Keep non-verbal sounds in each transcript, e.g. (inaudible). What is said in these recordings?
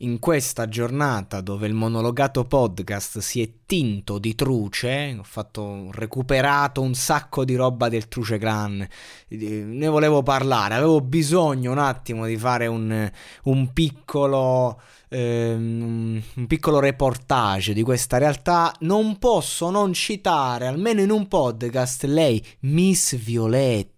In questa giornata dove il monologato podcast si è tinto di truce, ho fatto ho recuperato un sacco di roba del Truce Clan, ne volevo parlare, avevo bisogno un attimo di fare un, un piccolo ehm, un piccolo reportage di questa realtà, non posso non citare, almeno in un podcast, lei, Miss Violetta.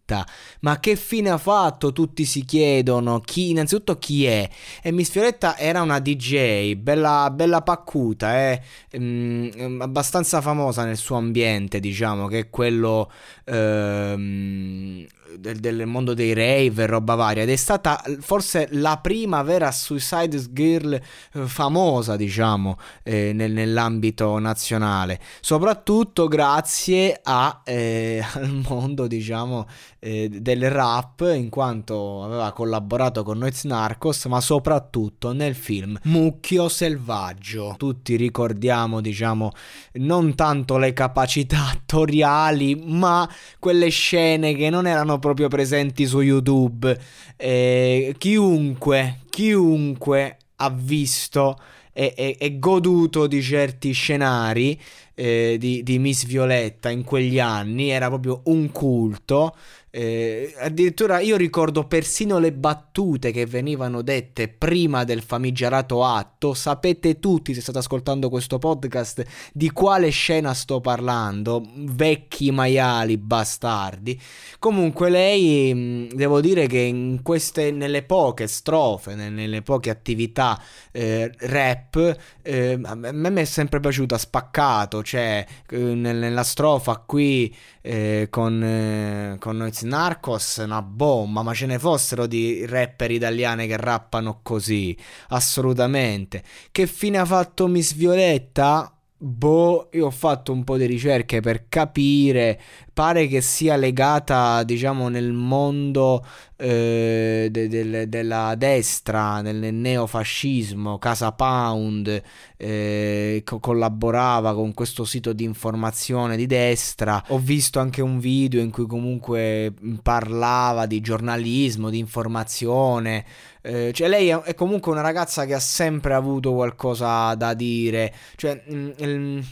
Ma che fine ha fatto? Tutti si chiedono. Chi, innanzitutto chi è? E Miss Violetta era una DJ, bella, bella paccuta, eh? mm, abbastanza famosa nel suo ambiente, diciamo, che è quello ehm, del, del, mondo dei rave e roba varia ed è stata forse la prima vera Suicide Girl eh, famosa diciamo eh, nel, nell'ambito nazionale soprattutto grazie a, eh, (laughs) al mondo diciamo eh, del rap in quanto aveva collaborato con Noiz Narcos ma soprattutto nel film Mucchio Selvaggio tutti ricordiamo diciamo non tanto le capacità (laughs) attoriali ma quelle scene che non erano proprio presenti su YouTube. Eh, chiunque, chiunque ha visto e, e, e, goduto di certi scenari eh, di, di Miss Violetta in quegli anni, era proprio un culto. Eh, addirittura io ricordo persino le battute che venivano dette prima del famigerato atto. Sapete tutti, se state ascoltando questo podcast, di quale scena sto parlando. Vecchi maiali bastardi. Comunque, lei mm, devo dire che in queste, nelle poche strofe, nelle poche attività eh, rap, eh, a me è sempre piaciuta spaccato. Cioè, eh, nella strofa qui eh, con, eh, con Noiz Narcos una bomba, ma ce ne fossero di rapper italiane che rappano così, assolutamente. Che fine ha fatto Miss Violetta? Boh, io ho fatto un po' di ricerche per capire, pare che sia legata, diciamo, nel mondo eh, de- de- della destra, nel neofascismo, Casa Pound, eh, co- collaborava con questo sito di informazione di destra. Ho visto anche un video in cui comunque parlava di giornalismo, di informazione. Eh, cioè lei è comunque una ragazza che ha sempre avuto qualcosa da dire. Cioè, mh, mh,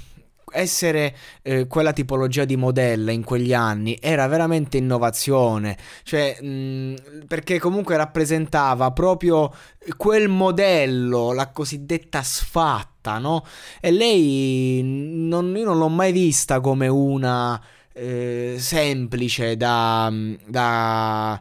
essere eh, quella tipologia di modella in quegli anni era veramente innovazione, cioè mh, perché comunque rappresentava proprio quel modello, la cosiddetta sfatta, no? E lei non, io non l'ho mai vista come una eh, semplice da, da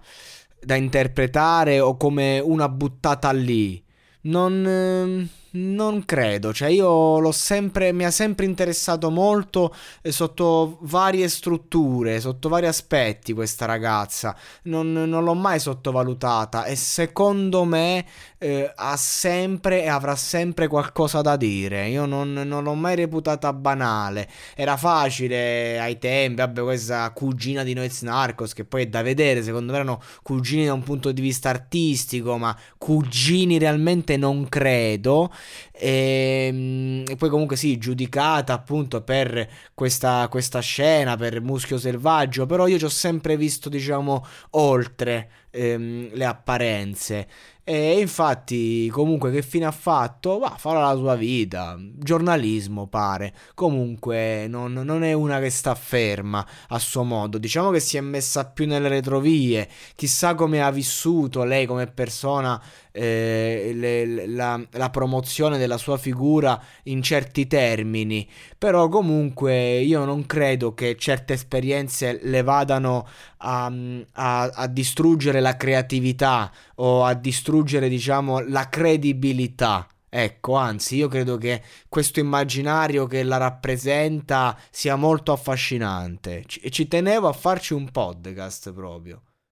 da interpretare o come una buttata lì. Non, ehm, non credo, cioè io sempre, mi ha sempre interessato molto eh, sotto varie strutture, sotto vari aspetti questa ragazza, non, non l'ho mai sottovalutata e secondo me eh, ha sempre e avrà sempre qualcosa da dire, io non, non, l'ho mai reputata banale, era facile ai tempi, vabbè questa cugina di Noiz Narcos che poi è da vedere, secondo me erano cugini da un punto di vista artistico, ma cugini realmente non credo. E, ehm, e, poi comunque sì, giudicata appunto per questa, questa scena, per Muschio Selvaggio, però io ci ho sempre visto diciamo oltre ehm, le apparenze. E infatti, comunque, che fine ha fatto? Va, farà la sua vita. Giornalismo, pare. Comunque, non, non, è una che sta ferma a suo modo. Diciamo che si è messa più nelle retrovie. Chissà come ha vissuto lei come persona eh, le, la, la, promozione della sua figura in certi termini. Però, comunque, io non credo che certe esperienze le vadano a, a, a, distruggere la creatività o a distruggere, diciamo, la credibilità. Ecco, anzi, io credo che questo immaginario che la rappresenta sia molto affascinante e ci tenevo a farci un podcast proprio.